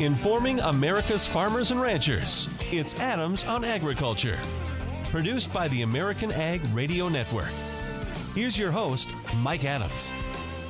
informing America's farmers and ranchers. It's Adams on Agriculture, produced by the American Ag Radio Network. Here's your host, Mike Adams.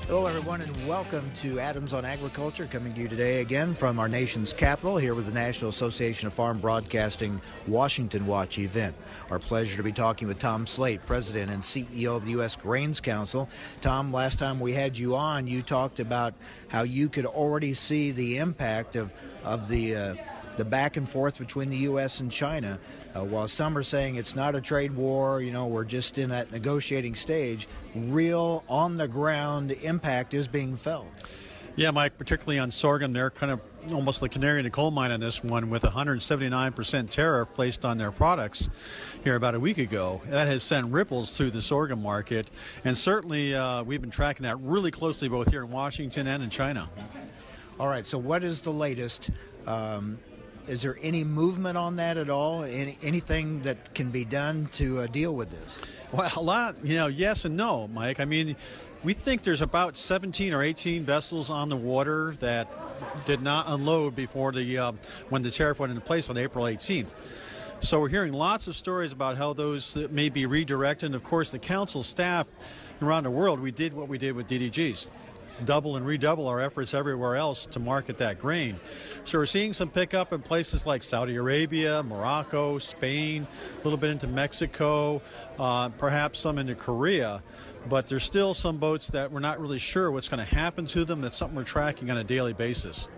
Hello, everyone, and welcome to Adams on Agriculture, coming to you today again from our nation's capital, here with the National Association of Farm Broadcasting Washington Watch event. Our pleasure to be talking with Tom Sleight, President and CEO of the U.S. Grains Council. Tom, last time we had you on, you talked about how you could already see the impact of, of the uh, the back and forth between the U.S. and China. Uh, while some are saying it's not a trade war, you know, we're just in that negotiating stage, real on the ground impact is being felt. Yeah, Mike, particularly on sorghum, they're kind of almost the canary in the coal mine on this one with 179% tariff placed on their products here about a week ago. That has sent ripples through the sorghum market, and certainly uh, we've been tracking that really closely both here in Washington and in China. All right, so what is the latest? Um, is there any movement on that at all? Any, anything that can be done to uh, deal with this? Well, a lot, you know, yes and no, Mike. I mean, we think there's about 17 or 18 vessels on the water that did not unload before the um, when the tariff went into place on April 18th. So we're hearing lots of stories about how those may be redirected. And of course, the council staff around the world, we did what we did with DDGs double and redouble our efforts everywhere else to market that grain. So we're seeing some pickup in places like Saudi Arabia, Morocco, Spain, a little bit into Mexico, uh, perhaps some into Korea. But there's still some boats that we're not really sure what's going to happen to them. That's something we're tracking on a daily basis.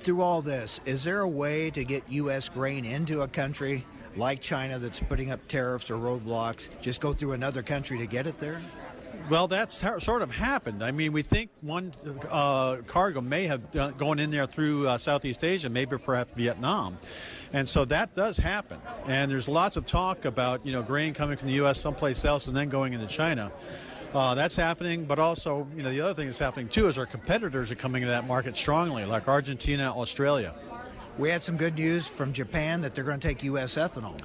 Through all this, is there a way to get U.S. grain into a country like China that's putting up tariffs or roadblocks? Just go through another country to get it there? Well, that's sort of happened. I mean, we think one uh, cargo may have done, gone in there through uh, Southeast Asia, maybe perhaps Vietnam. And so that does happen. And there's lots of talk about, you know, grain coming from the U.S. someplace else and then going into China. Uh, that's happening, but also, you know, the other thing that's happening too is our competitors are coming to that market strongly, like Argentina, Australia. We had some good news from Japan that they're going to take U.S. ethanol.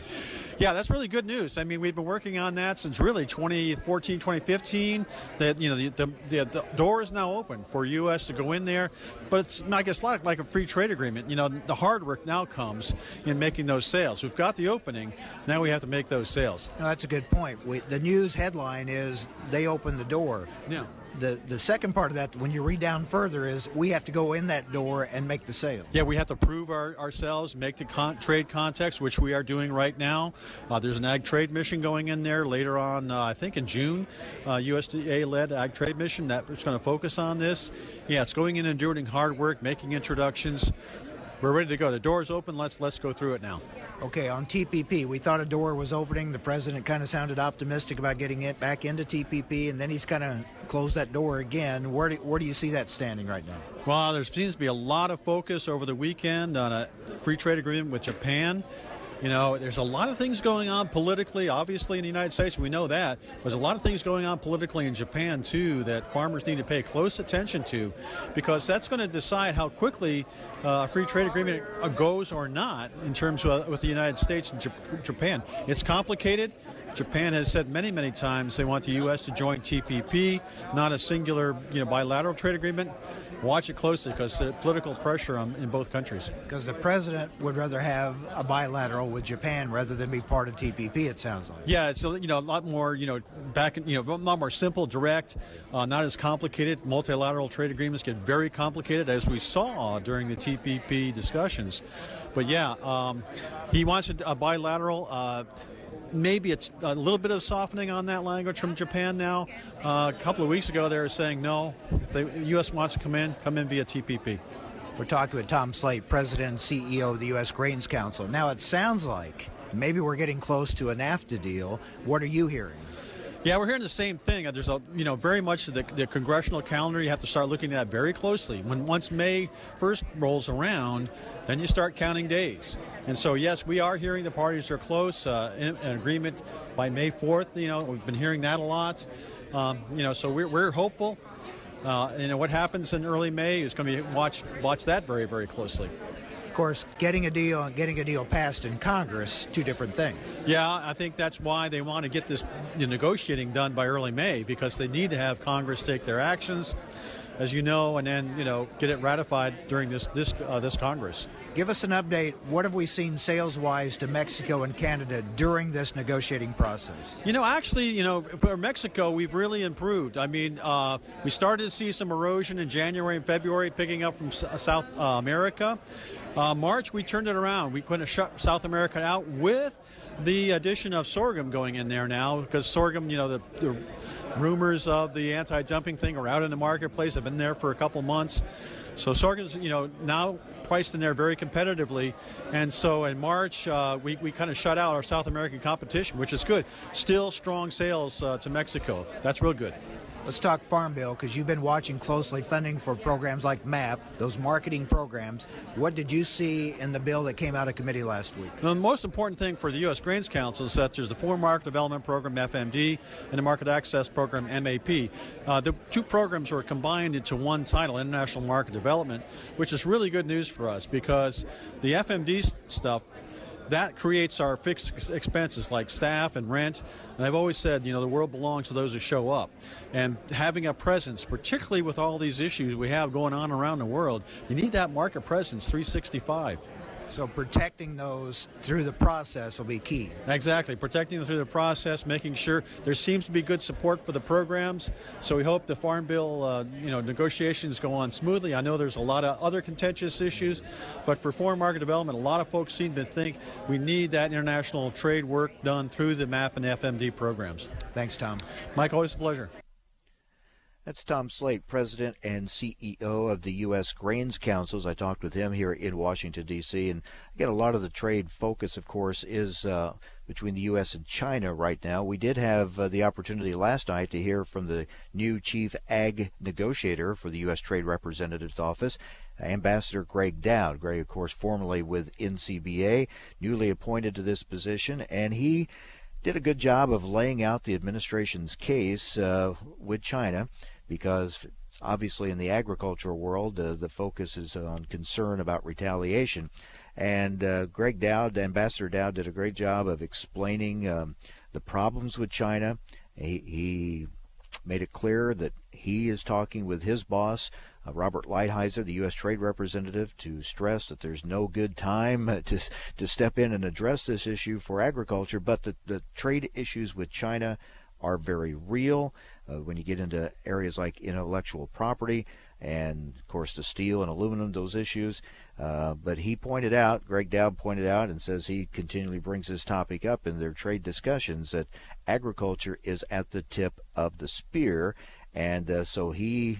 Yeah, that's really good news. I mean, we've been working on that since really 2014, 2015. That you know, the, the, the, door is now open for U.S. to go in there, but it's I guess like like a free trade agreement. You know, the hard work now comes in making those sales. We've got the opening, now we have to make those sales. No, that's a good point. We, the news headline is they opened the door. Yeah the the second part of that, when you read down further, is we have to go in that door and make the sale. Yeah, we have to prove our, ourselves, make the con- trade context, which we are doing right now. Uh, there's an ag trade mission going in there later on, uh, I think in June, uh, USDA-led ag trade mission that's going to focus on this. Yeah, it's going in and doing hard work, making introductions we're ready to go. The door's open. Let's let's go through it now. Okay, on TPP, we thought a door was opening. The president kind of sounded optimistic about getting it back into TPP, and then he's kind of closed that door again. Where do, where do you see that standing right now? Well, there seems to be a lot of focus over the weekend on a free trade agreement with Japan. You know, there's a lot of things going on politically, obviously, in the United States. We know that. There's a lot of things going on politically in Japan, too, that farmers need to pay close attention to because that's going to decide how quickly uh, a free trade agreement goes or not in terms of, with the United States and Japan. It's complicated. Japan has said many, many times they want the U.S. to join TPP, not a singular, you know, bilateral trade agreement watch it closely because the political pressure on, in both countries. Because the president would rather have a bilateral with Japan rather than be part of TPP. It sounds like. Yeah, it's a, you know a lot more you know back you know a lot more simple, direct, uh, not as complicated. Multilateral trade agreements get very complicated as we saw during the TPP discussions. But yeah, um, he wants a, a bilateral. Uh, maybe it's a little bit of softening on that language from Japan now. Uh, a couple of weeks ago, they were saying no. If the U.S. wants to come in, come in via TPP. We're talking with Tom Sleight, President and CEO of the U.S. Grains Council. Now, it sounds like maybe we're getting close to a NAFTA deal. What are you hearing? Yeah, we're hearing the same thing. There's a, you know, very much the, the congressional calendar. You have to start looking at very closely. When once May 1st rolls around, then you start counting days. And so, yes, we are hearing the parties are close. Uh, in, an agreement by May 4th. You know, we've been hearing that a lot. Um, you know, so we're, we're hopeful. Uh, know, what happens in early May is going to be watch watch that very very closely course, getting a deal and getting a deal passed in Congress, two different things. Yeah, I think that's why they want to get this negotiating done by early May because they need to have Congress take their actions. as you know, and then you know get it ratified during this this uh, this Congress. Give us an update. What have we seen sales wise to Mexico and Canada during this negotiating process? You know, actually, you know, for Mexico, we've really improved. I mean, uh, we started to see some erosion in January and February, picking up from South uh, America. Uh, March, we turned it around. We couldn't shut South America out with the addition of sorghum going in there now because sorghum, you know, the, the rumors of the anti-dumping thing are out in the marketplace. Have been there for a couple months. So sorghum's, you know, now priced in there very competitively. And so in March, uh, we, we kind of shut out our South American competition, which is good. Still strong sales uh, to Mexico. That's real good. Let's talk Farm Bill because you've been watching closely funding for programs like MAP, those marketing programs. What did you see in the bill that came out of committee last week? The most important thing for the U.S. Grains Council is that there's the Foreign Market Development Program, FMD, and the Market Access Program, MAP. Uh, the two programs were combined into one title, International Market Development, which is really good news for us because the FMD stuff that creates our fixed expenses like staff and rent. And I've always said, you know, the world belongs to those who show up. And having a presence, particularly with all these issues we have going on around the world, you need that market presence 365. So protecting those through the process will be key. Exactly, protecting them through the process, making sure there seems to be good support for the programs. So we hope the Farm Bill, uh, you know, negotiations go on smoothly. I know there's a lot of other contentious issues, but for foreign market development, a lot of folks seem to think we need that international trade work done through the MAP and FMD programs. Thanks, Tom. Mike, always a pleasure. That's Tom Sleight, President and CEO of the U.S. Grains Councils. I talked with him here in Washington, D.C. And again, a lot of the trade focus, of course, is uh, between the U.S. and China right now. We did have uh, the opportunity last night to hear from the new chief ag negotiator for the U.S. Trade Representative's Office. Ambassador Gregg Doud. Gregg, of course, formerly with NCBA, newly appointed to this position, and he did a good job of laying out the administration's case uh, with China because obviously in the agricultural world, uh, the focus is on concern about retaliation. And uh, Gregg Doud, Ambassador Doud, did a great job of explaining um, the problems with China. He, he, made it clear that he is talking with his boss, uh, Robert Lighthizer, the U.S. Trade Representative, to stress that there's no good time to to step in and address this issue for agriculture, but that the trade issues with China are very real. Uh, when you get into areas like intellectual property and, of course, the steel and aluminum, those issues. Uh, but he pointed out, Gregg Doud pointed out, and says he continually brings this topic up in their trade discussions that agriculture is at the tip of the spear. And uh, so he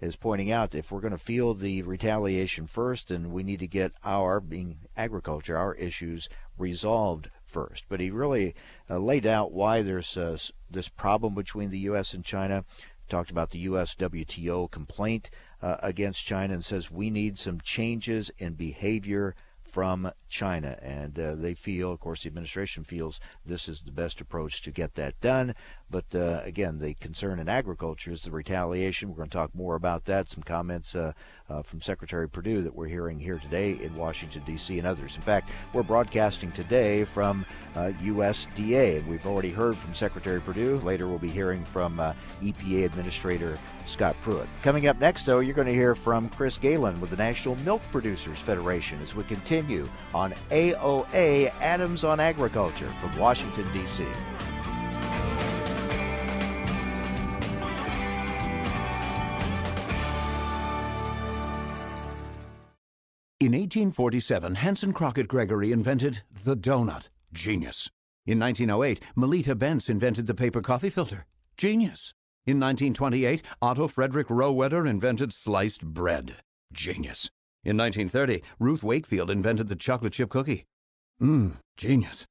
is pointing out if we're going to feel the retaliation first, then we need to get our, being agriculture, our issues resolved first. But he really uh, laid out why there's uh, this problem between the U.S. and China. Talked about the U.S. WTO complaint uh, against China and says we need some changes in behavior from China. And uh, they feel, of course, the administration feels this is the best approach to get that done. But uh, again, the concern in agriculture is the retaliation. We're going to talk more about that. Some comments uh, uh from Secretary Perdue that we're hearing here today in Washington, D.C., and others. In fact, we're broadcasting today from USDA. Uh, We've already heard from Secretary Perdue. Later, we'll be hearing from uh, EPA Administrator Scott Pruitt. Coming up next, though, you're going to hear from Chris Galen with the National Milk Producers Federation as we continue on AOA Adams on Agriculture from Washington, D.C. In 1847, Hanson Crockett Gregory invented the donut. Genius. In 1908, Melitta Bentz invented the paper coffee filter. Genius. In 1928, Otto Frederick Rohwedder invented sliced bread. Genius. In 1930, Ruth Wakefield invented the chocolate chip cookie. Mmm, genius.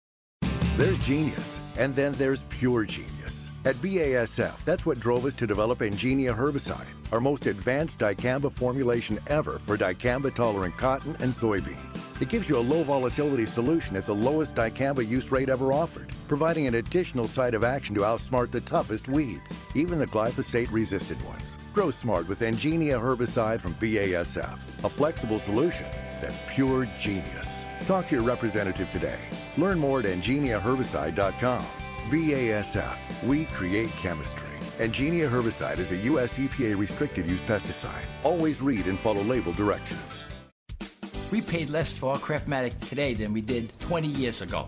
There's genius, and then there's pure genius. At BASF, that's what drove us to develop Engenia herbicide, our most advanced dicamba formulation ever for dicamba tolerant cotton and soybeans. It gives you a low volatility solution at the lowest dicamba use rate ever offered, providing an additional site of action to outsmart the toughest weeds, even the glyphosate resistant ones. Grow smart with Engenia herbicide from BASF, a flexible solution that's pure genius. Talk to your representative today. Learn more at engeniaherbicide.com. BASF, we create chemistry. Engenia herbicide is a U.S. EPA restricted use pesticide. Always read and follow label directions. We paid less for our Craftmatic today than we did 20 years ago.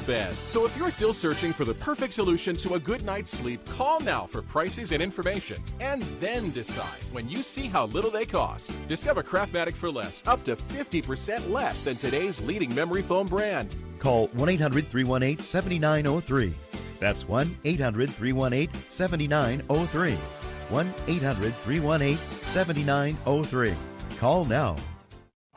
bed. So if you're still searching for the perfect solution to a good night's sleep, call now for prices and information. And then decide when you see how little they cost. Discover Craftmatic for less, up to 50% less than today's leading memory foam brand. Call 1 800 318 7903. That's 1 800 318 7903. 1 800 318 7903. Call now.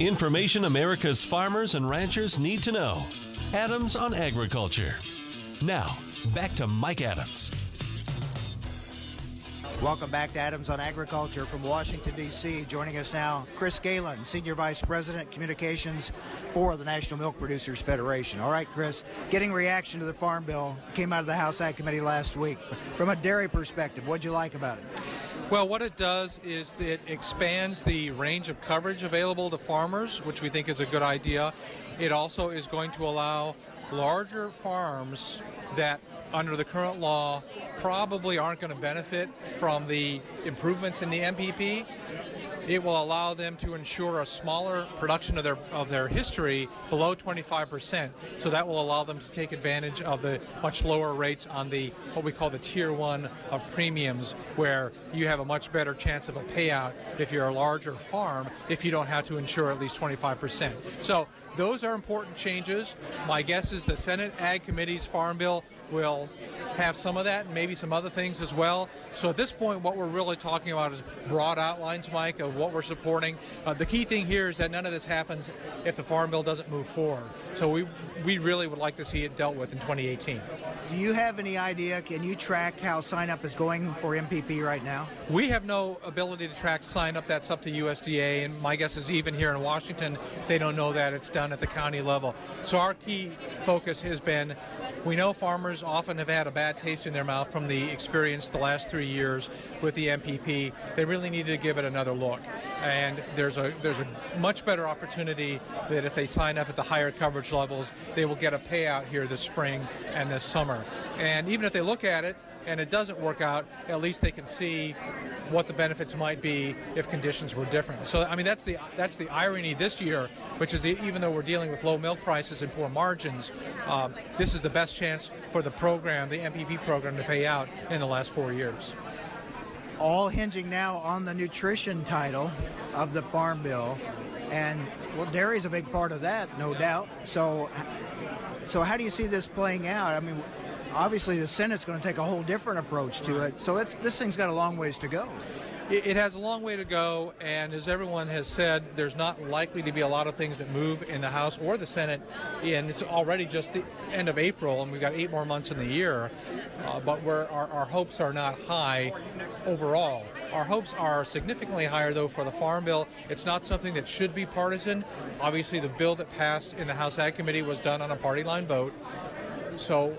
Information America's farmers and ranchers need to know. Adams on Agriculture. Now, back to Mike Adams. Welcome back to Adams on Agriculture from Washington, D.C. Joining us now, Chris Galen, Senior Vice President, Communications for the National Milk Producers Federation. All right, Chris, getting reaction to the Farm Bill came out of the House Ag Committee last week. From a dairy perspective, what'd you like about it? Well, what it does is it expands the range of coverage available to farmers, which we think is a good idea. It also is going to allow larger farms that under the current law probably aren't going to benefit from the improvements in the MPP. It will allow them to ensure a smaller production of their of their history below 25%. So that will allow them to take advantage of the much lower rates on the what we call the tier one of premiums, where you have a much better chance of a payout if you're a larger farm if you don't have to insure at least 25%. So those are important changes. My guess is the Senate Ag Committee's Farm Bill will have some of that and maybe some other things as well. So at this point, what we're really talking about is broad outlines, Mike, of what we're supporting. Uh, the key thing here is that none of this happens if the Farm Bill doesn't move forward. So we we really would like to see it dealt with in 2018. Do you have any idea? Can you track how sign up is going for MPP right now? We have no ability to track sign up. That's up to USDA, and my guess is even here in Washington, they don't know that it's done at the county level. So our key focus has been we know farmers often have had a bad taste in their mouth from the experience the last three years with the MPP. They really needed to give it another look. And there's a there's a much better opportunity that if they sign up at the higher coverage levels, they will get a payout here this spring and this summer. And even if they look at it and it doesn't work out, at least they can see what the benefits might be if conditions were different. So I mean that's the that's the irony this year, which is even though we're dealing with low milk prices and poor margins, um, this is the best chance for the program, the MPP program, to pay out in the last four years. All hinging now on the nutrition title of the Farm Bill, and well, dairy is a big part of that, no doubt. So, so how do you see this playing out? I mean, obviously the Senate's going to take a whole different approach to it. So this thing's got a long ways to go. It, it has a long way to go, and as everyone has said, there's not likely to be a lot of things that move in the House or the Senate. And it's already just the end of April, and we've got eight more months in the year. Uh, but our, our hopes are not high overall. Our hopes are significantly higher, though, for the Farm Bill. It's not something that should be partisan. Obviously, the bill that passed in the House Ag Committee was done on a party line vote so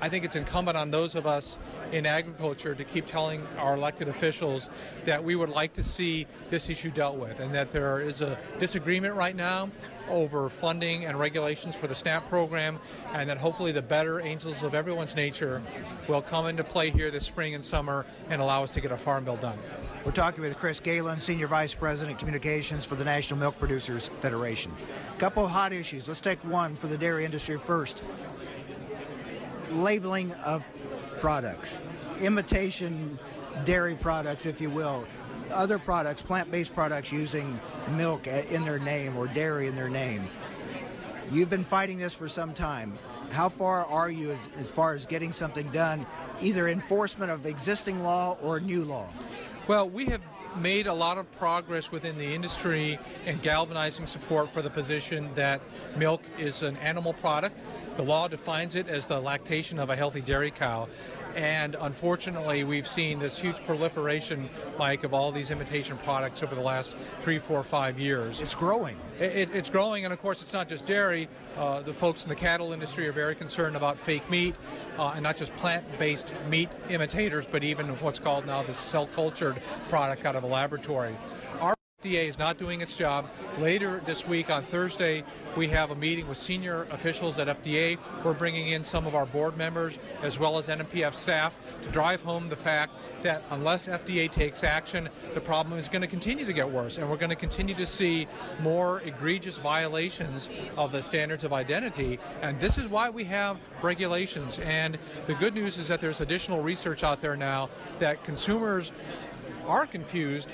I think it's incumbent on those of us in agriculture to keep telling our elected officials that we would like to see this issue dealt with and that there is a disagreement right now over funding and regulations for the SNAP program and that hopefully the better angels of everyone's nature will come into play here this spring and summer and allow us to get a farm bill done. We're talking with Chris Galen, Senior Vice President Communications for the National Milk Producers Federation. A couple of hot issues. Let's take one for the dairy industry first labeling of products, imitation dairy products, if you will, other products, plant based products using milk in their name or dairy in their name. You've been fighting this for some time. How far are you as, as far as getting something done, either enforcement of existing law or new law? Well, we have made a lot of progress within the industry in galvanizing support for the position that milk is an animal product. The law defines it as the lactation of a healthy dairy cow. And unfortunately, we've seen this huge proliferation, Mike, of all these imitation products over the last three, four, five years. It's growing. It, it's growing, and of course, it's not just dairy. Uh, the folks in the cattle industry are very concerned about fake meat, uh, and not just plant-based meat imitators, but even what's called now the cell-cultured product out of a laboratory. Our FDA is not doing its job. Later this week on Thursday, we have a meeting with senior officials at FDA. We're bringing in some of our board members as well as NMPF staff to drive home the fact that unless FDA takes action, the problem is going to continue to get worse, and we're going to continue to see more egregious violations of the standards of identity. And this is why we have regulations. And the good news is that there's additional research out there now that consumers are confused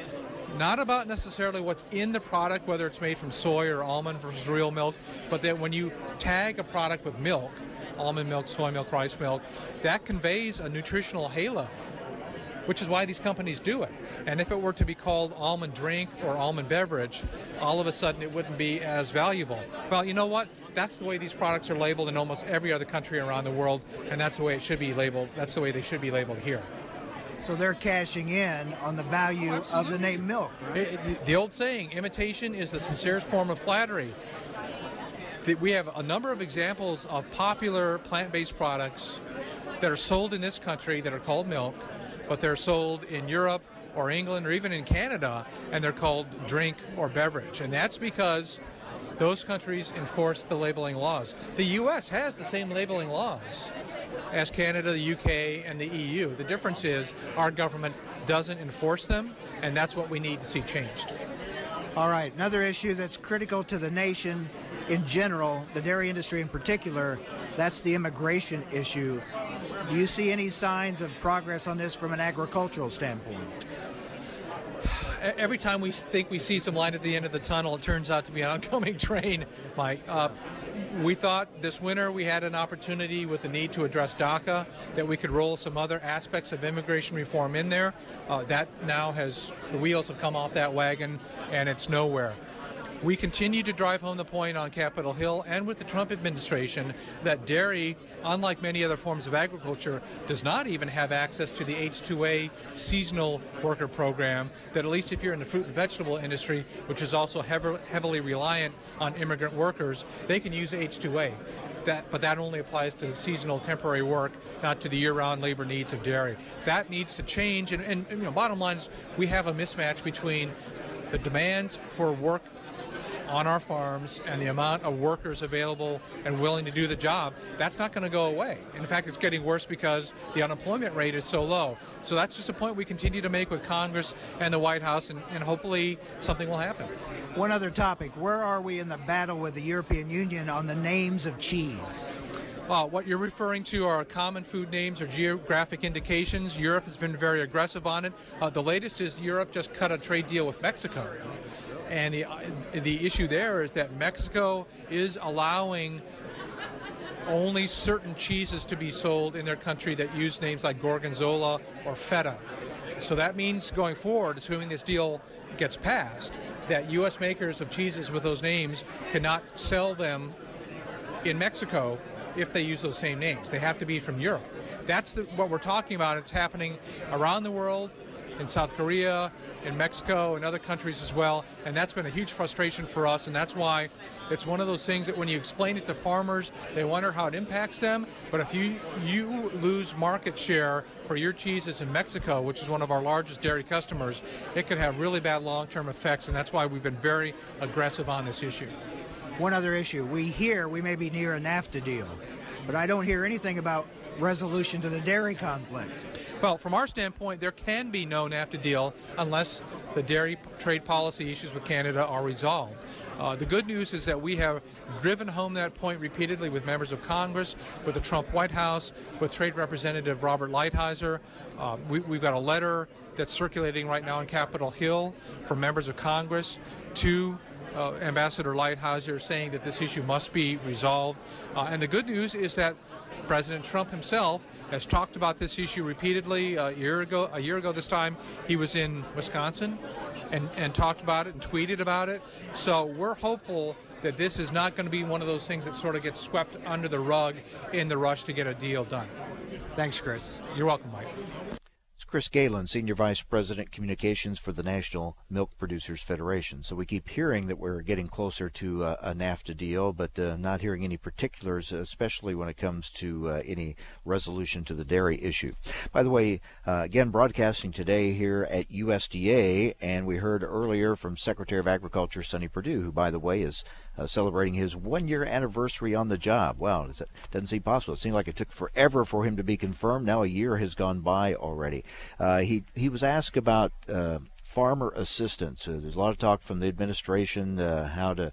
not about necessarily what's in the product, whether it's made from soy or almond versus real milk, but that when you tag a product with milk, almond milk, soy milk, rice milk, that conveys a nutritional halo. Which is why these companies do it. And if it were to be called almond drink or almond beverage, all of a sudden it wouldn't be as valuable. Well, you know what? That's the way these products are labeled in almost every other country around the world, and that's the way it should be labeled. That's the way they should be labeled here. So they're cashing in on the value Absolutely. of the name milk. The, the old saying, imitation is the sincerest form of flattery. We have a number of examples of popular plant based products that are sold in this country that are called milk, but they're sold in Europe or England or even in Canada, and they're called drink or beverage. And that's because those countries enforce the labeling laws. The U.S. has the same labeling laws as Canada, the UK, and the EU. The difference is our government doesn't enforce them, and that's what we need to see changed. All right, another issue that's critical to the nation in general, the dairy industry in particular, that's the immigration issue. Do you see any signs of progress on this from an agricultural standpoint? Every time we think we see some light at the end of the tunnel, it turns out to be an oncoming train, Mike. Uh, we thought this winter we had an opportunity with the need to address DACA that we could roll some other aspects of immigration reform in there. Uh, that now has, the wheels have come off that wagon and it's nowhere. We continue to drive home the point on Capitol Hill and with the Trump administration that dairy, unlike many other forms of agriculture, does not even have access to the H2A seasonal worker program. That at least if you're in the fruit and vegetable industry, which is also heavily reliant on immigrant workers, they can use H2A. That, but that only applies to seasonal temporary work, not to the year-round labor needs of dairy. That needs to change. And, and, you know, bottom line is we have a mismatch between the demands for work on our farms and the amount of workers available and willing to do the job, that's not going to go away. In fact, it's getting worse because the unemployment rate is so low. So that's just a point we continue to make with Congress and the White House, and, and hopefully something will happen. One other topic where are we in the battle with the European Union on the names of cheese? Well, what you're referring to are common food names or geographic indications. Europe has been very aggressive on it. Uh, the latest is Europe just cut a trade deal with Mexico. And the, uh, the issue there is that Mexico is allowing only certain cheeses to be sold in their country that use names like Gorgonzola or Feta. So that means going forward, assuming this deal gets passed, that U.S. makers of cheeses with those names cannot sell them in Mexico if they use those same names. They have to be from Europe. That's the, what we're talking about. It's happening around the world in South Korea, in Mexico, and other countries as well. And that's been a huge frustration for us. And that's why it's one of those things that when you explain it to farmers, they wonder how it impacts them. But if you you lose market share for your cheeses in Mexico, which is one of our largest dairy customers, it could have really bad long-term effects. And that's why we've been very aggressive on this issue. One other issue. We hear we may be near a NAFTA deal, but I don't hear anything about resolution to the dairy conflict. Well, from our standpoint, there can be no NAFTA deal unless the dairy trade policy issues with Canada are resolved. Uh, the good news is that we have driven home that point repeatedly with members of Congress, with the Trump White House, with Trade Representative Robert Lighthizer. Uh, we, we've got a letter that's circulating right now on Capitol Hill from members of Congress to uh, Ambassador Lighthizer saying that this issue must be resolved. Uh, and the good news is that President Trump himself has talked about this issue repeatedly. Uh, a year ago, a year ago this time, he was in Wisconsin and, and talked about it and tweeted about it. So we're hopeful that this is not going to be one of those things that sort of gets swept under the rug in the rush to get a deal done. Thanks, Chris. You're welcome, Mike. Chris Galen, Senior Vice President Communications for the National Milk Producers Federation. So we keep hearing that we're getting closer to uh, a NAFTA deal, but uh, not hearing any particulars, especially when it comes to uh, any resolution to the dairy issue. By the way, uh, again, broadcasting today here at USDA, and we heard earlier from Secretary of Agriculture Sonny Perdue, who, by the way, is uh, celebrating his one year anniversary on the job. Wow, it doesn't seem possible. It seemed like it took forever for him to be confirmed. Now a year has gone by already. Uh, he he was asked about. Uh, farmer assistance. Uh, there's a lot of talk from the administration how to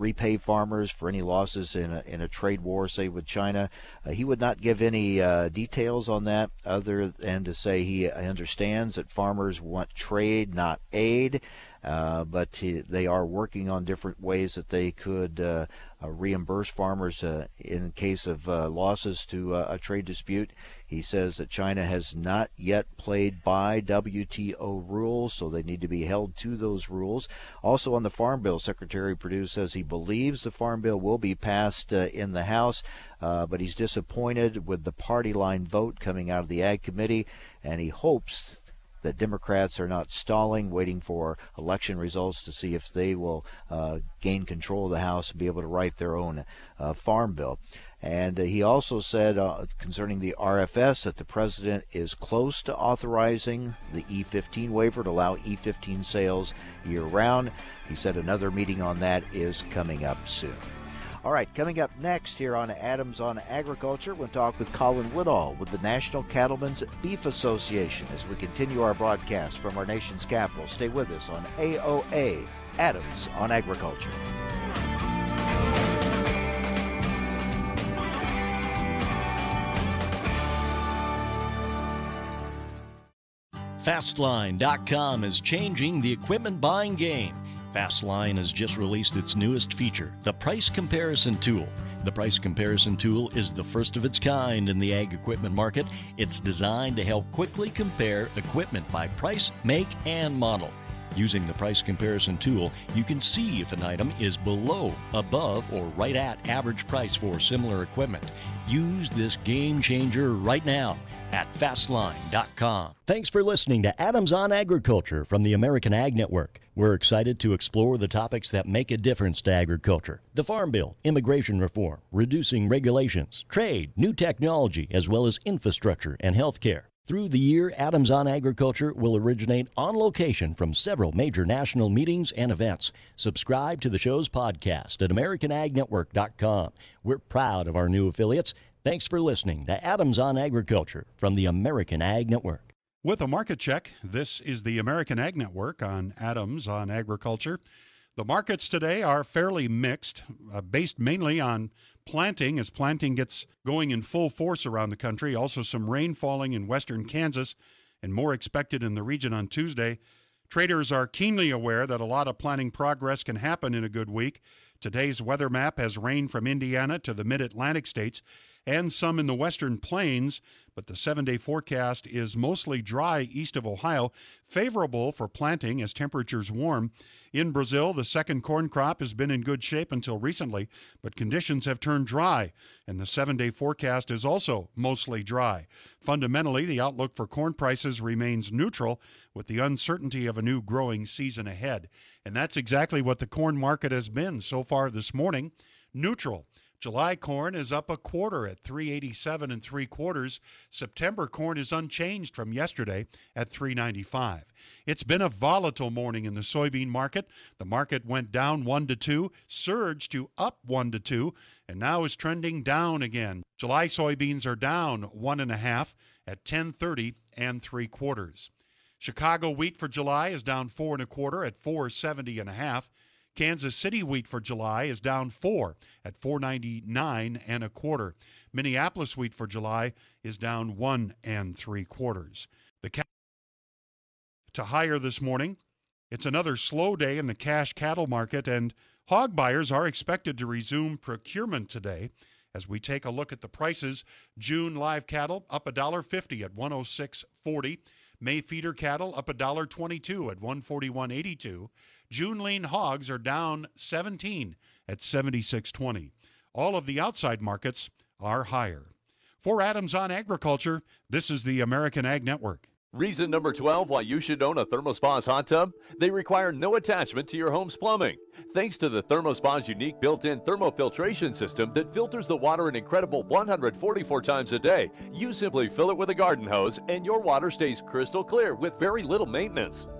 repay farmers for any losses in a, in a trade war, say with China. Uh, he would not give any uh, details on that other than to say he understands that farmers want trade, not aid. Uh, but he, they are working on different ways that they could uh, uh, reimburse farmers uh, in case of uh, losses to a trade dispute. He says that China has not yet played by WTO rules, so they need to be held to those rules. Also, on the Farm Bill, Secretary Perdue says he believes the Farm Bill will be passed in the House, but he's disappointed with the party line vote coming out of the Ag Committee, and he hopes that Democrats are not stalling, waiting for election results to see if they will uh, gain control of the House and be able to write their own uh, farm bill. And uh, he also said uh, concerning the RFS that the president is close to authorizing the E15 waiver to allow E15 sales year round. He said another meeting on that is coming up soon. All right, coming up next here on Adams on Agriculture, we'll talk with Colin Woodall with the National Cattlemen's Beef Association as we continue our broadcast from our nation's capital. Stay with us on AOA, Adams on Agriculture. Fastline.com is changing the equipment buying game. Fastline has just released its newest feature, the Price Comparison Tool. The Price Comparison Tool is the first of its kind in the ag equipment market. It's designed to help quickly compare equipment by price, make, and model. Using the price comparison tool, you can see if an item is below, above, or right at average price for similar equipment. Use this game changer right now at fastline.com. Thanks for listening to Adams on Agriculture from the American Ag Network. We're excited to explore the topics that make a difference to agriculture the Farm Bill, immigration reform, reducing regulations, trade, new technology, as well as infrastructure and health care. Through the year, Adams on Agriculture will originate on location from several major national meetings and events. Subscribe to the show's podcast at AmericanAgNetwork.com. We're proud of our new affiliates. Thanks for listening to Adams on Agriculture from the American Ag Network. With a market check, this is the American Ag Network on Adams on Agriculture. The markets today are fairly mixed, uh, based mainly on planting as planting gets going in full force around the country. Also, some rain falling in western Kansas and more expected in the region on Tuesday. Traders are keenly aware that a lot of planting progress can happen in a good week. Today's weather map has rain from Indiana to the mid Atlantic states and some in the western plains, but the seven day forecast is mostly dry east of Ohio, favorable for planting as temperatures warm. In Brazil, the second corn crop has been in good shape until recently, but conditions have turned dry, and the seven day forecast is also mostly dry. Fundamentally, the outlook for corn prices remains neutral with the uncertainty of a new growing season ahead. And that's exactly what the corn market has been so far this morning neutral. July corn is up a quarter at 387 and three quarters. September corn is unchanged from yesterday at 395. It's been a volatile morning in the soybean market. The market went down one to two, surged to up one to two, and now is trending down again. July soybeans are down one and a half at 1030 and three quarters. Chicago wheat for July is down four and a quarter at 470 and a half. Kansas City wheat for July is down four at 499 and a quarter. Minneapolis wheat for July is down one and three quarters. The ca- to higher this morning. It's another slow day in the cash cattle market, and hog buyers are expected to resume procurement today. As we take a look at the prices, June live cattle up $1.50 at 106.40. May feeder cattle up $1.22 at 141.82. June lean hogs are down 17 at 76.20. All of the outside markets are higher. For Adams on Agriculture, this is the American Ag Network. Reason number 12 why you should own a ThermoSpa's hot tub? They require no attachment to your home's plumbing. Thanks to the ThermoSpa's unique built-in thermofiltration system that filters the water an incredible 144 times a day, you simply fill it with a garden hose and your water stays crystal clear with very little maintenance.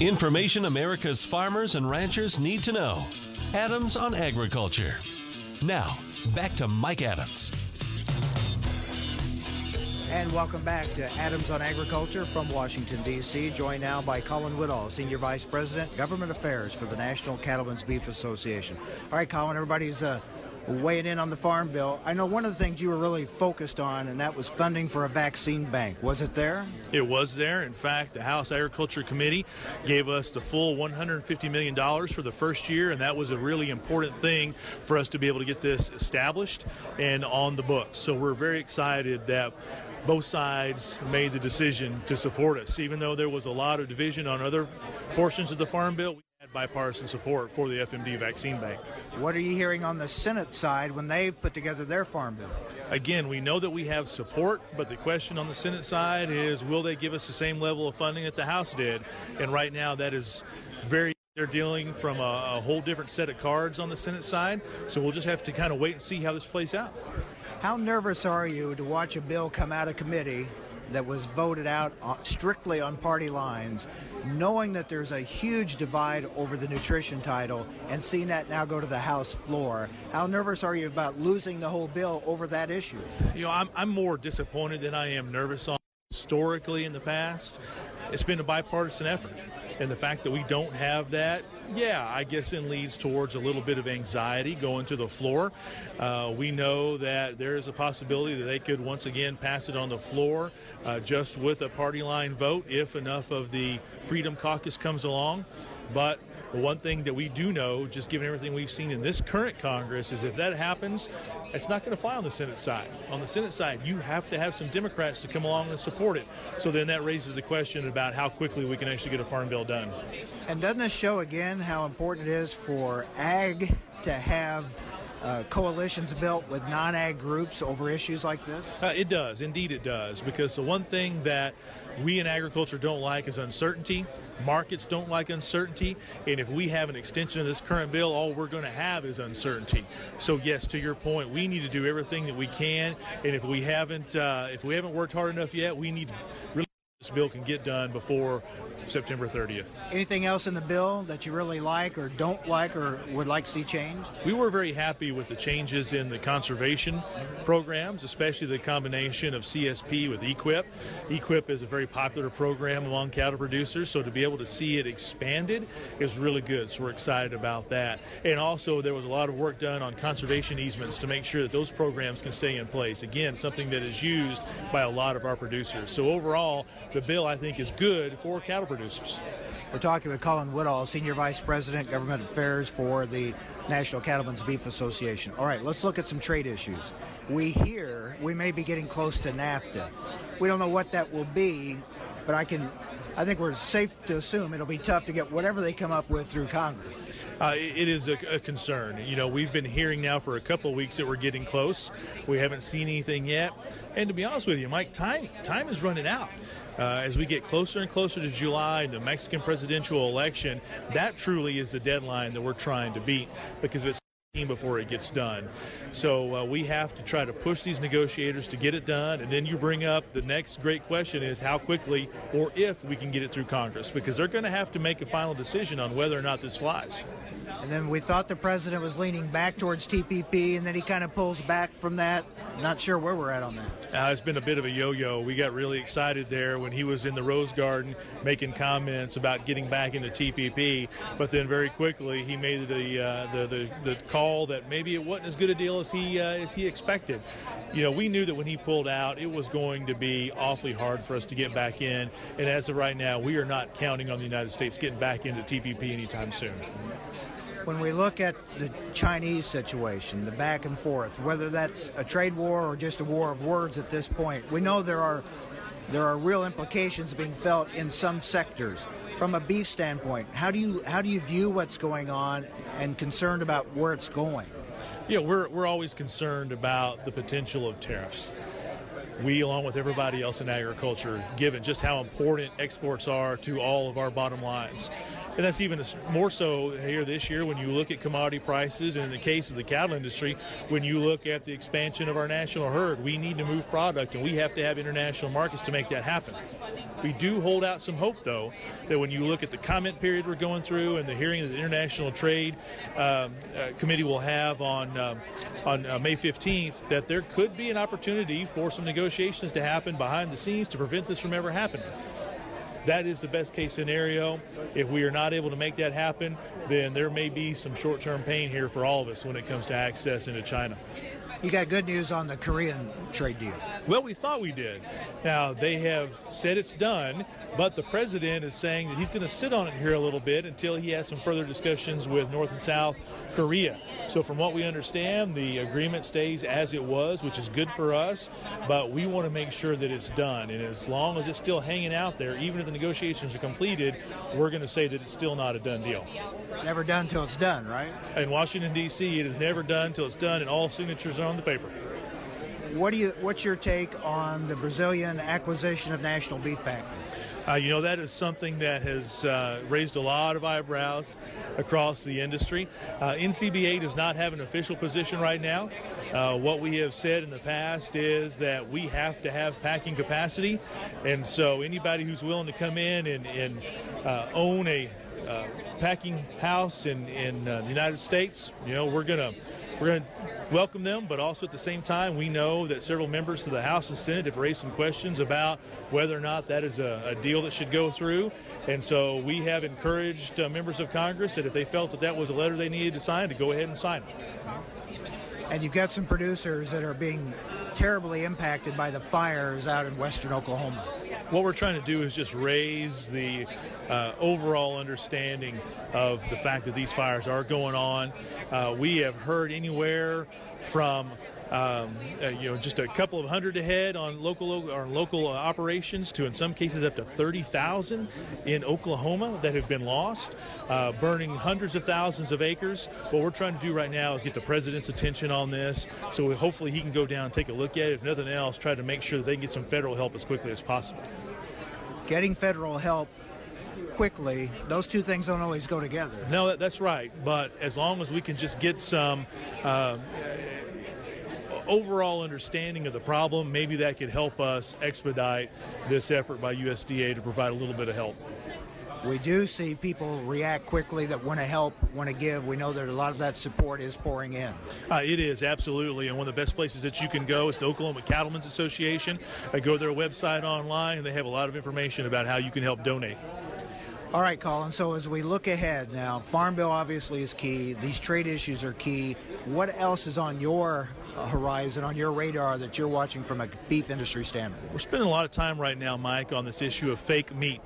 Information America's farmers and ranchers need to know. Adams on Agriculture. Now, back to Mike Adams. And welcome back to Adams on Agriculture from Washington, D.C. Joined now by Colin Woodall, Senior Vice President, Government Affairs for the National Cattlemen's Beef Association. All right, Colin, everybody's uh, weighing in on the Farm Bill. I know one of the things you were really focused on, and that was funding for a vaccine bank. Was it there? It was there. In fact, the House Agriculture Committee gave us the full $150 million for the first year, and that was a really important thing for us to be able to get this established and on the books. So we're very excited that both sides made the decision to support us. Even though there was a lot of division on other portions of the Farm Bill, bipartisan support for the FMD vaccine bank. What are you hearing on the Senate side when they put together their Farm Bill? Again, we know that we have support, but the question on the Senate side is will they give us the same level of funding that the House did? And right now, that is very they're dealing from a, a whole different set of cards on the Senate side, so we'll just have to kind of wait and see how this plays out. How nervous are you to watch a bill come out of committee that was voted out uh, strictly on party lines, knowing that there's a huge divide over the nutrition title and seeing that now go to the House floor? How nervous are you about losing the whole bill over that issue? You know, I'm, I'm more disappointed than I am nervous on historically in the past. It's been a bipartisan effort. And the fact that we don't have that, yeah, I guess it leads towards a little bit of anxiety going to the floor. Uh, we know that there is a possibility that they could once again pass it on the floor uh, just with a party line vote if enough of the Freedom Caucus comes along. But the one thing that we do know, just given everything we've seen in this current Congress, is if that happens, it's not going to fly on the Senate side. On the Senate side, you have to have some Democrats to come along and support it. So then that raises the question about how quickly we can actually get a farm bill done. And doesn't this show again how important it is for ag to have uh, coalitions built with non-ag groups over issues like this? Uh, it does, indeed, it does. Because the one thing that we in agriculture don't like is uncertainty. Markets don't like uncertainty, and if we have an extension of this current bill, all we're going to have is uncertainty. So yes, to your point, we need to do everything that we can, and if we haven't, uh, if we haven't worked hard enough yet, we need to really this bill can get done before September 30th. Anything else in the bill that you really like or don't like or would like to see changed? We were very happy with the changes in the conservation programs, especially the combination of CSP with EQIP. EQIP is a very popular program among cattle producers, so to be able to see it expanded is really good. So we're excited about that. And also, there was a lot of work done on conservation easements to make sure that those programs can stay in place. Again, something that is used by a lot of our producers. So overall, the bill I think is good for cattle producers. We're talking with Colin Woodall, Senior Vice President, Government Affairs for the National Cattlemen's Beef Association. All right, let's look at some trade issues. We hear we may be getting close to NAFTA. We don't know what that will be, but I can I think we're safe to assume it'll be tough to get whatever they come up with through Congress. Uh, it is a, a, concern. You know, we've been hearing now for a couple of weeks that we're getting close. We haven't seen anything yet. And to be honest with you, Mike, time time is running out. Uh, as we get closer and closer to July and the Mexican presidential election, that truly is the deadline that we're trying to beat because if it's before it gets done. So uh, we have to try to push these negotiators to get it done. And then you bring up the next great question is how quickly or if we can get it through Congress because they're going to have to make a final decision on whether or not this flies. And then we thought the president was leaning back towards TPP, and then he kind of pulls back from that. Not sure where we're at on that. Uh, it's been a bit of a yo-yo. We got really excited there when he was in the Rose Garden making comments about getting back into TPP, but then very quickly he made the uh, the, the, the call that maybe it wasn't as good a deal as he uh, as he expected. You know, we knew that when he pulled out, it was going to be awfully hard for us to get back in, and as of right now, we are not counting on the United States getting back into TPP anytime soon when we look at the Chinese situation, the back and forth, whether that's a trade war or just a war of words at this point, we know there are there are real implications being felt in some sectors. From a beef standpoint, how do you how do you view what's going on and concerned about where it's going? Yeah, we're we're always concerned about the potential of tariffs we, along with everybody else in agriculture, given just how important exports are to all of our bottom lines. And that's even more so here this year when you look at commodity prices, and in the case of the cattle industry, when you look at the expansion of our national herd, we need to move product, and we have to have international markets to make that happen. We do hold out some hope, though, that when you look at the comment period we're going through and the hearing that the International Trade um, uh, Committee will have on um, on uh, May 15th, that there could be an opportunity for some negotiations to happen behind the scenes to prevent this from ever happening. That is the best case scenario. If we are not able to make that happen, then there may be some short term pain here for all of us when it comes to access into China. You got good news on the Korean trade deal. Well, we thought we did. Now, they have said it's done, but the president is saying that he's going to sit on it here a little bit until he has some further discussions with North and South Korea. So, from what we understand, the agreement stays as it was, which is good for us, but we want to make sure that it's done. And as long as it's still hanging out there, even if the negotiations are completed, we're going to say that it's still not a done deal. Never done till it's done, right? In Washington, D.C., it is never done till it's done and all signatures are on the paper. What do you? What's your take on the Brazilian acquisition of National Beef Pack? Uh, you know, that is something that has uh, raised a lot of eyebrows across the industry. Uh, NCBA does not have an official position right now. Uh, what we have said in the past is that we have to have packing capacity, and so anybody who's willing to come in and, and uh, own a uh, packing house in, in the United States, you know, we're gonna we're gonna welcome them, but also at the same time, we know that several members of the House and Senate have raised some questions about whether or not that is a, a deal that should go through. And so we have encouraged uh, members of Congress that if they felt that that was a letter they needed to sign, to go ahead and sign it. And you've got some producers that are being terribly impacted by the fires out in western Oklahoma. What we're trying to do is just raise the uh, overall understanding of the fact that these fires are going on. Uh, we have heard anywhere from um, uh, you know, just a couple of hundred ahead on local or local uh, operations to, in some cases, up to 30,000 in Oklahoma that have been lost, uh, burning hundreds of thousands of acres. What we're trying to do right now is get the president's attention on this, so hopefully he can go down and take a look at it. If nothing else, try to make sure that they can get some federal help as quickly as possible. Getting federal help quickly, those two things don't always go together. No, that, that's right. But as long as we can just get some uh, overall understanding of the problem, maybe that could help us expedite this effort by USDA to provide a little bit of help. We do see people react quickly that want to help, want to give. We know that a lot of that support is pouring in. Uh, it is, absolutely. And one of the best places that you can go is the Oklahoma Cattlemen's Association. I go to their website online, and they have a lot of information about how you can help donate. All right, Colin. So as we look ahead now, Farm Bill obviously is key. These trade issues are key. What else is on your horizon, on your radar that you're watching from a beef industry standpoint? We're spending a lot of time right now, Mike, on this issue of fake meat.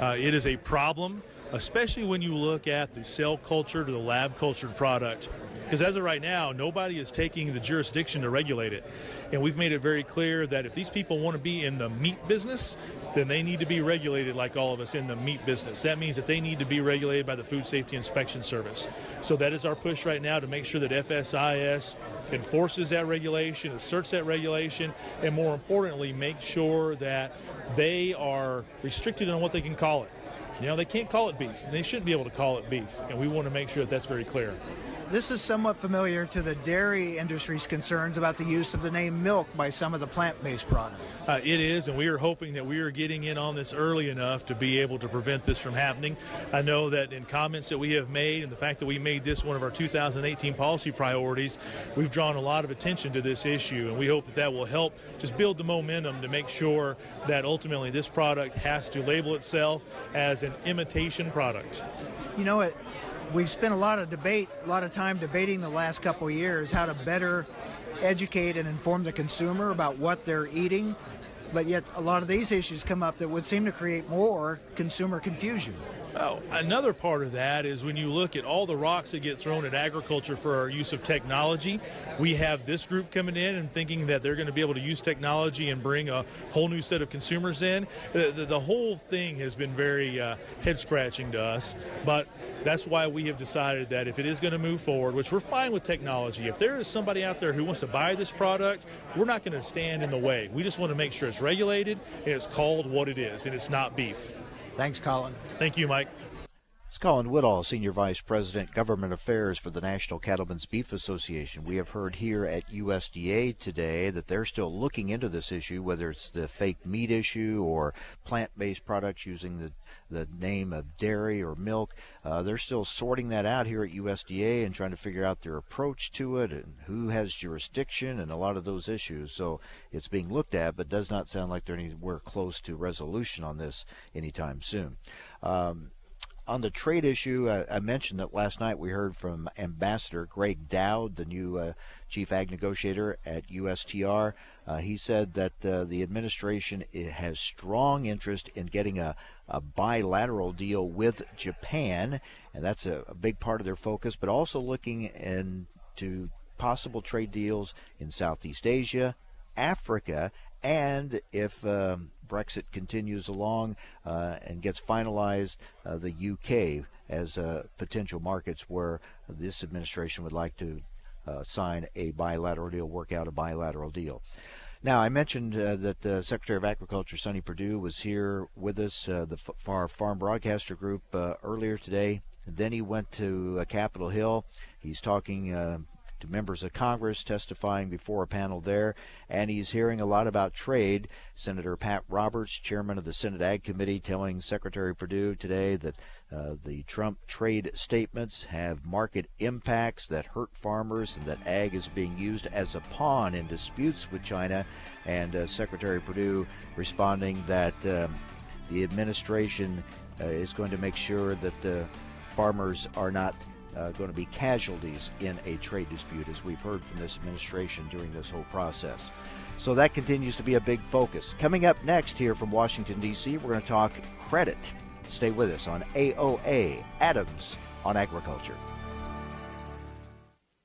Uh, it is a problem, especially when you look at the cell culture to the lab cultured product. Because as of right now, nobody is taking the jurisdiction to regulate it. And we've made it very clear that if these people want to be in the meat business, then they need to be regulated like all of us in the meat business. That means that they need to be regulated by the Food Safety Inspection Service. So that is our push right now to make sure that FSIS enforces that regulation, asserts that regulation, and more importantly, make sure that they are restricted on what they can call it. You know, they can't call it beef. They shouldn't be able to call it beef. And we want to make sure that that's very clear. This is somewhat familiar to the dairy industry's concerns about the use of the name milk by some of the plant based products. Uh, it is, and we are hoping that we are getting in on this early enough to be able to prevent this from happening. I know that in comments that we have made and the fact that we made this one of our 2018 policy priorities, we've drawn a lot of attention to this issue, and we hope that that will help just build the momentum to make sure that ultimately this product has to label itself as an imitation product. You know, it, we've spent a lot of debate, a lot of time debating the last couple years how to better educate and inform the consumer about what they're eating. But yet, a lot of these issues come up that would seem to create more consumer confusion. Oh, another part of that is when you look at all the rocks that get thrown at agriculture for our use of technology, we have this group coming in and thinking that they're going to be able to use technology and bring a whole new set of consumers in. The, the, the whole thing has been very uh, head scratching to us, but that's why we have decided that if it is going to move forward, which we're fine with technology, if there is somebody out there who wants to buy this product, we're not going to stand in the way. We just want to make sure it's regulated and it's called what it is, and it's not beef. Thanks, Colin. Thank you, Mike. It's Colin Woodall, Senior Vice President, Government Affairs for the National Cattlemen's Beef Association. We have heard here at USDA today that they're still looking into this issue, whether it's the fake meat issue or plant based products using the, the name of dairy or milk. Uh, they're still sorting that out here at USDA and trying to figure out their approach to it and who has jurisdiction and a lot of those issues. So it's being looked at, but does not sound like they're anywhere close to resolution on this anytime soon. Um, on the trade issue, I, mentioned that last night we heard from Ambassador Gregg Doud, the new uh, chief ag negotiator at USTR. Uh, he said that uh, the administration has strong interest in getting a, a, bilateral deal with Japan, and that's a, a big part of their focus, but also looking into possible trade deals in Southeast Asia, Africa, and if um, Brexit continues along uh, and gets finalized, uh, the UK as uh, potential markets where this administration would like to uh, sign a bilateral deal, work out a bilateral deal. Now, I mentioned uh, that the Secretary of Agriculture, Sonny Perdue, was here with us, uh, the F- Farm Broadcaster Group, earlier today. Then he went to Capitol Hill. He's talking to members of Congress testifying before a panel there, and he's hearing a lot about trade. Senator Pat Roberts, chairman of the Senate Ag Committee, telling Secretary Perdue today that uh, the Trump trade statements have market impacts that hurt farmers and that ag is being used as a pawn in disputes with China. And uh, Secretary Perdue responding that um, the administration uh, is going to make sure that uh, farmers are not uh, going to be casualties in a trade dispute, as we've heard from this administration during this whole process. So that continues to be a big focus. Coming up next here from Washington, D.C., we're going to talk credit. Stay with us on AOA Adams on Agriculture.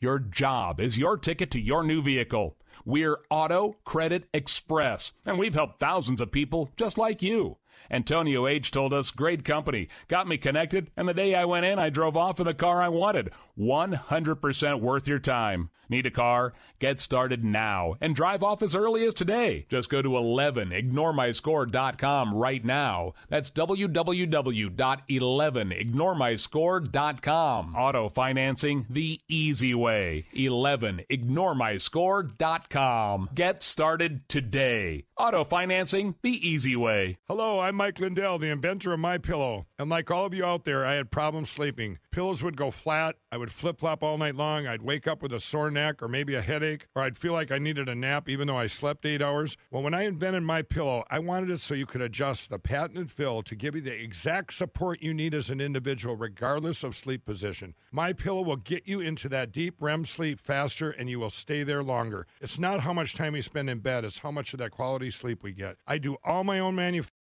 your job is your ticket to your new vehicle. We're Auto Credit Express, and we've helped thousands of people just like you. Antonio H. told us, great company, got me connected, and the day I went in, I drove off in the car I wanted. 100% worth your time. Need a car? Get started now and drive off as early as today. Just go to 11ignoremyscore.com right now. That's www.11ignoremyscore.com. Auto financing the easy way. 11ignoremyscore.com. Get started today. Auto financing the easy way. Hello, I'm Mike Lindell, the inventor of My Pillow. And like all of you out there, I had problems sleeping. Pillows would go flat. I would flip flop all night long. I'd wake up with a sore neck or maybe a headache, or I'd feel like I needed a nap even though I slept eight hours. Well, when I invented My Pillow, I wanted it so you could adjust the patented fill to give you the exact support you need as an individual, regardless of sleep position. My Pillow will get you into that deep REM sleep faster, and you will stay there longer. It's not how much time you spend in bed; it's how much of that quality sleep we get. I do all my own manufacturing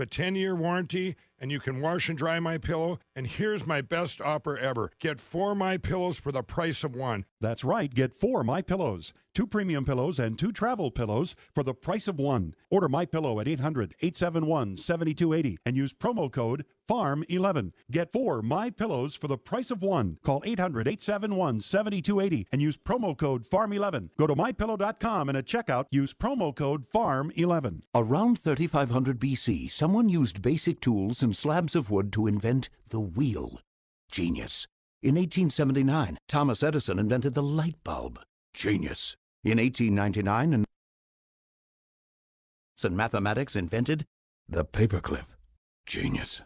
a 10 year warranty and you can wash and dry my pillow and here's my best offer ever get four my pillows for the price of one That's right. Get four My Pillows, two premium pillows and two travel pillows for the price of one. Order My Pillow at 800-871-7280 and use promo code FARM11. Get four My Pillows for the price of one. Call 800-871-7280 and use promo code FARM11. Go to mypillow.com and at checkout use promo code FARM11. Around 3500 BC, someone used basic tools and slabs of wood to invent the wheel. Genius. In 1879, Thomas Edison invented the light bulb. Genius. In 1899, and and mathematics invented the paperclip. Genius.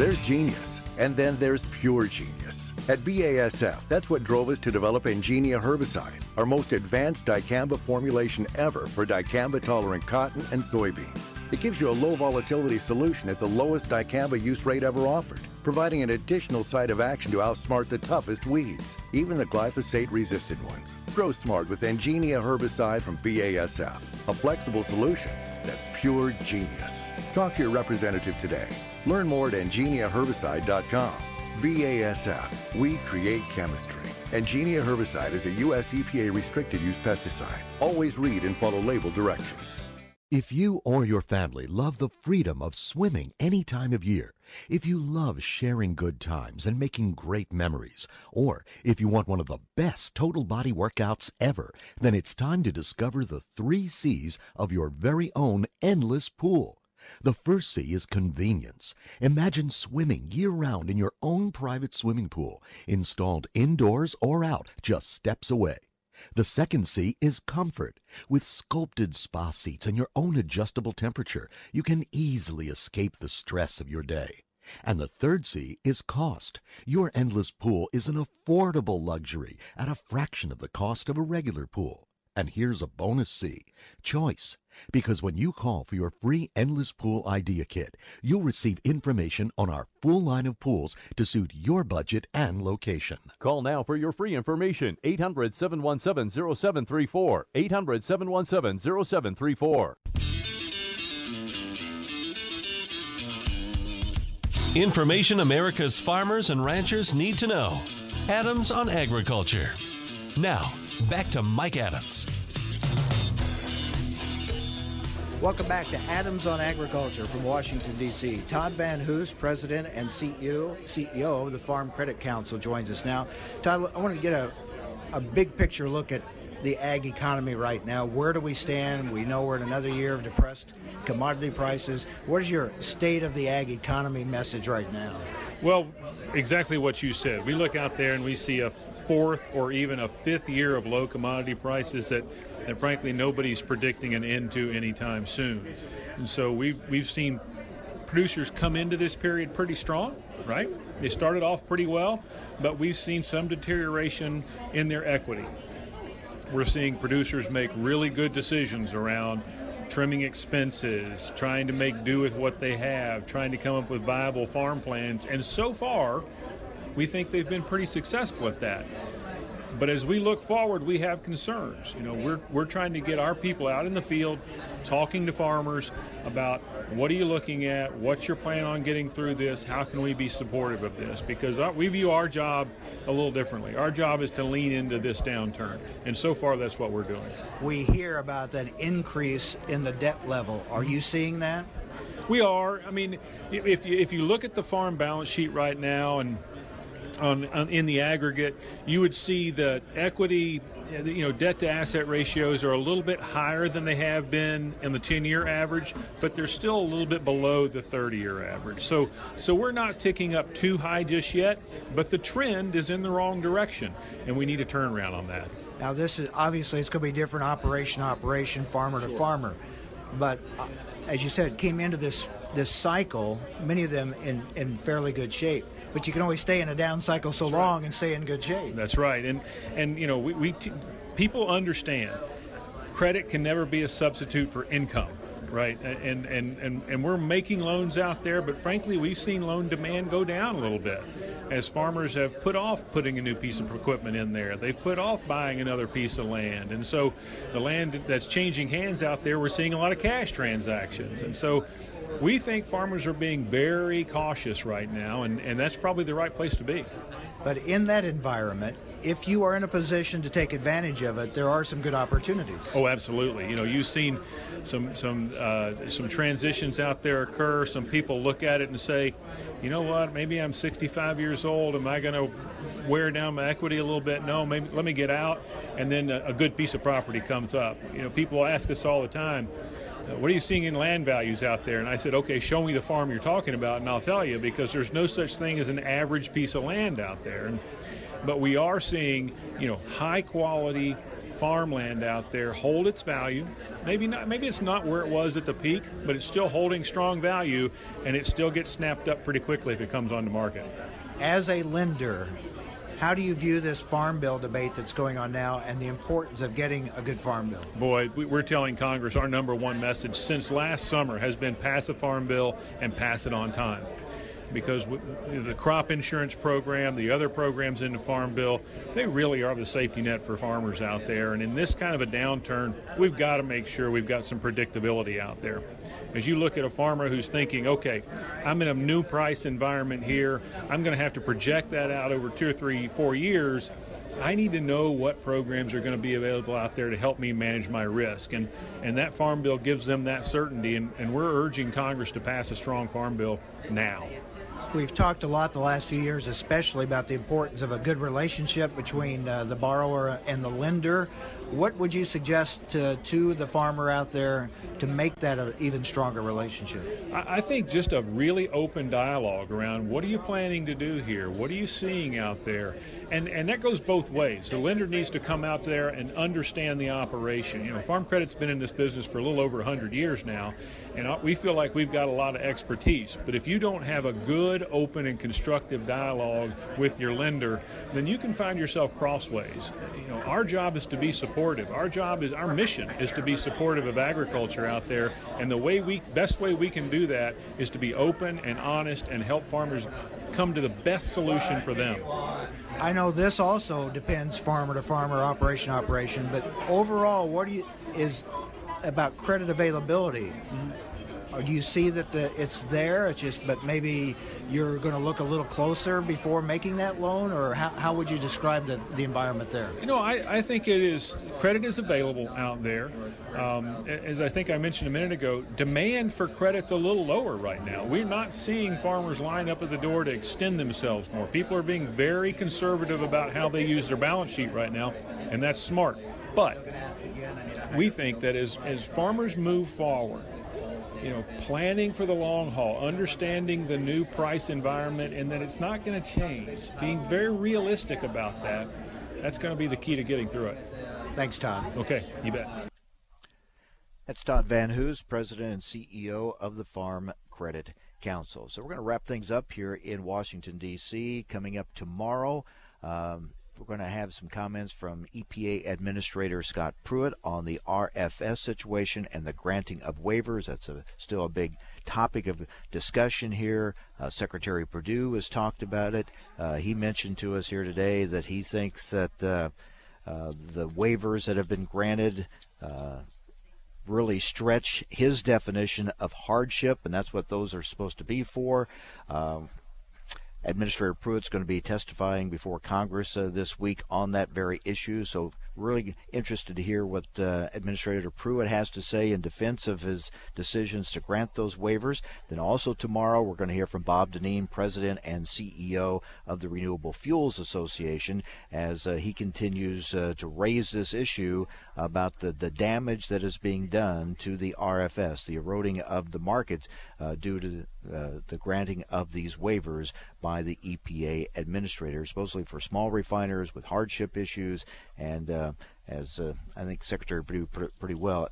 There's genius, and then there's pure genius. At BASF, that's what drove us to develop Engenia herbicide, our most advanced dicamba formulation ever for dicamba tolerant cotton and soybeans. It gives you a low volatility solution at the lowest dicamba use rate ever offered, providing an additional site of action to outsmart the toughest weeds, even the glyphosate resistant ones. Grow smart with Engenia herbicide from BASF, a flexible solution that's pure genius. Talk to your representative today. Learn more at engeniaherbicide.com. BASF, we create chemistry. Engenia herbicide is a U.S. EPA restricted use pesticide. Always read and follow label directions. If you or your family love the freedom of swimming any time of year, if you love sharing good times and making great memories, or if you want one of the best total body workouts ever, then it's time to discover the three C's of your very own endless pool. The first C is convenience. Imagine swimming year round in your own private swimming pool, installed indoors or out, just steps away. The second C is comfort. With sculpted spa seats and your own adjustable temperature, you can easily escape the stress of your day. And the third C is cost. Your endless pool is an affordable luxury at a fraction of the cost of a regular pool. And here's a bonus C choice. Because when you call for your free Endless Pool Idea Kit, you'll receive information on our full line of pools to suit your budget and location. Call now for your free information 800 717 0734. 800 717 0734. Information America's farmers and ranchers need to know. Adams on Agriculture. Now, back to Mike Adams. Welcome back to Adams on Agriculture from Washington, D.C. Todd Van Hoose, President and CEO, CEO of the Farm Credit Council, joins us now. Todd, I wanted to get a, a big picture look at the ag economy right now. Where do we stand? We know we're in another year of depressed commodity prices. What is your state of the ag economy message right now? Well, exactly what you said. We look out there and we see a fourth or even a fifth year of low commodity prices that that frankly nobody's predicting an end to anytime soon. And so we've we've seen producers come into this period pretty strong, right? They started off pretty well, but we've seen some deterioration in their equity. We're seeing producers make really good decisions around trimming expenses, trying to make do with what they have, trying to come up with viable farm plans, and so far, we think they've been pretty successful at that. But as we look forward, we have concerns. You know, we're, we're trying to get our people out in the field, talking to farmers about what are you looking at, what's your plan on getting through this, how can we be supportive of this? Because uh, we view our job a little differently. Our job is to lean into this downturn, and so far that's what we're doing. We hear about that increase in the debt level. Are you seeing that? We are. I mean, if you, if you look at the farm balance sheet right now and on, on, in the aggregate, you would see that equity, you know, debt to asset ratios are a little bit higher than they have been in the 10-year average, but they're still a little bit below the 30-year average. So, so we're not ticking up too high just yet, but the trend is in the wrong direction, and we need a turnaround on that. Now, this is obviously it's going to be different operation, operation, farmer to Sure. farmer, but uh, as you said, came into this this cycle, many of them in in fairly good shape. But you can only stay in a down cycle so long and stay in good shape. That's right, and and you know we, we t- people understand credit can never be a substitute for income, right? And and and and we're making loans out there, but frankly, we've seen loan demand go down a little bit as farmers have put off putting a new piece of equipment in there. They've put off buying another piece of land, and so the land that's changing hands out there, we're seeing a lot of cash transactions, and so. We think farmers are being very cautious right now, and, and that's probably the right place to be. But in that environment, if you are in a position to take advantage of it, there are some good opportunities. Oh, absolutely. You know, you've seen some some uh, some transitions out there occur. Some people look at it and say, you know what? Maybe I'm 65 years old. Am I going to wear down my equity a little bit? No. Maybe let me get out, and then a, a good piece of property comes up. You know, people ask us all the time. "Uh, What are you seeing in land values out there? And I said, okay, show me the farm you're talking about, and I'll tell you because there's no such thing as an average piece of land out there. And, but we are seeing, you know, high quality farmland out there hold its value. Maybe not. Maybe it's not where it was at the peak, but it's still holding strong value, and it still gets snapped up pretty quickly if it comes on the market. As a lender, how do you view this farm bill debate that's going on now and the importance of getting a good farm bill? Boy, we- we're telling Congress our number one message since last summer has been pass a farm bill and pass it on time. Because the crop insurance program, the other programs in the farm bill, they really are the safety net for farmers out there. And in this kind of a downturn, we've got to make sure we've got some predictability out there. As you look at a farmer who's thinking, okay, I'm in a new price environment here, I'm going to have to project that out over two or three, four years. I need to know what programs are going to be available out there to help me manage my risk. And, and that farm bill gives them that certainty. And, and we're urging Congress to pass a strong farm bill now. We've talked a lot the last few years, especially about the importance of a good relationship between uh, the borrower and the lender. What would you suggest to, to the farmer out there to make that an even stronger relationship? I I think just a really open dialogue around what are you planning to do here? What are you seeing out there? And and that goes both ways. The lender needs to come out there and understand the operation. You know, Farm Credit's been in this business for a little over 100 years now, and we feel like we've got a lot of expertise. But if you don't have a good, open, and constructive dialogue with your lender, then you can find yourself crossways. You know, our job is to be supportive. Our job is our mission is to be supportive of agriculture out there, and the way we best way we can do that is to be open and honest and help farmers come to the best solution for them. I know this also depends farmer to farmer, operation operation, but overall, what do you is about credit availability? Or do you see that the, it's there? It's just, but maybe you're going to look a little closer before making that loan, or how, how would you describe the, the environment there? You know, I, I think it is credit is available out there. Um, as I think I mentioned a minute ago, demand for credit's a little lower right now. We're not seeing farmers line up at the door to extend themselves more. People are being very conservative about how they use their balance sheet right now, and that's smart. But we think that as, as farmers move forward, you know, planning for the long haul, understanding the new price environment, and that it's not going to change, being very realistic about that, that's going to be the key to getting through it. Thanks, Todd. Okay, you bet. That's Todd Van Hoose, President and CEO of the Farm Credit Council. So we're going to wrap things up here in Washington, D.C. Coming up tomorrow, um, we're going to have some comments from EPA Administrator Scott Pruitt on the RFS situation and the granting of waivers. That's a, still a big topic of discussion here. Uh, Secretary Perdue has talked about it. Uh, he mentioned to us here today that he thinks that uh, uh the waivers that have been granted uh, really stretch his definition of hardship, and that's what those are supposed to be for. Um, Administrator Pruitt's going to be testifying before Congress uh, this week on that very issue. So really interested to hear what uh, Administrator Pruitt has to say in defense of his decisions to grant those waivers. Then also tomorrow, we're going to hear from Bob Dinneen, President and CEO of the Renewable Fuels Association, as uh, he continues uh, to raise this issue about the, the damage that is being done to the RFS, the eroding of the market uh, due to uh, the granting of these waivers by the EPA administrator, supposedly for small refiners with hardship issues and uh, as uh, I think Secretary Perdue put it pretty well,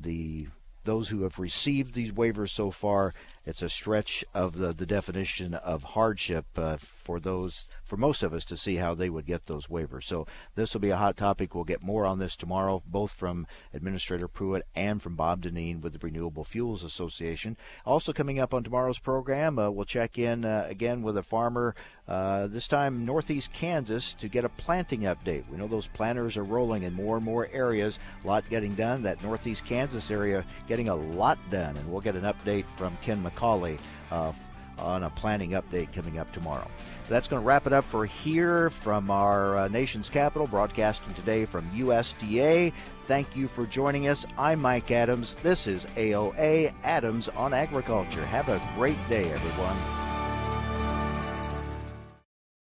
the those who have received these waivers so far, it's a stretch of the, the definition of hardship uh, for those for most of us to see how they would get those waivers. So this will be a hot topic. We'll get more on this tomorrow, both from Administrator Pruitt and from Bob Dinneen with the Renewable Fuels Association. Also coming up on tomorrow's program, uh, we'll check in uh, again with a farmer, uh, this time northeast Kansas, to get a planting update. We know those planters are rolling in more and more areas, a lot getting done. That northeast Kansas area getting a lot done, and we'll get an update from Ken McCauley uh, on a planning update coming up tomorrow. That's going to wrap it up for here from our uh, nation's capital, broadcasting today from USDA. Thank you for joining us. I'm Mike Adams. This is AOA Adams on Agriculture. Have a great day, everyone.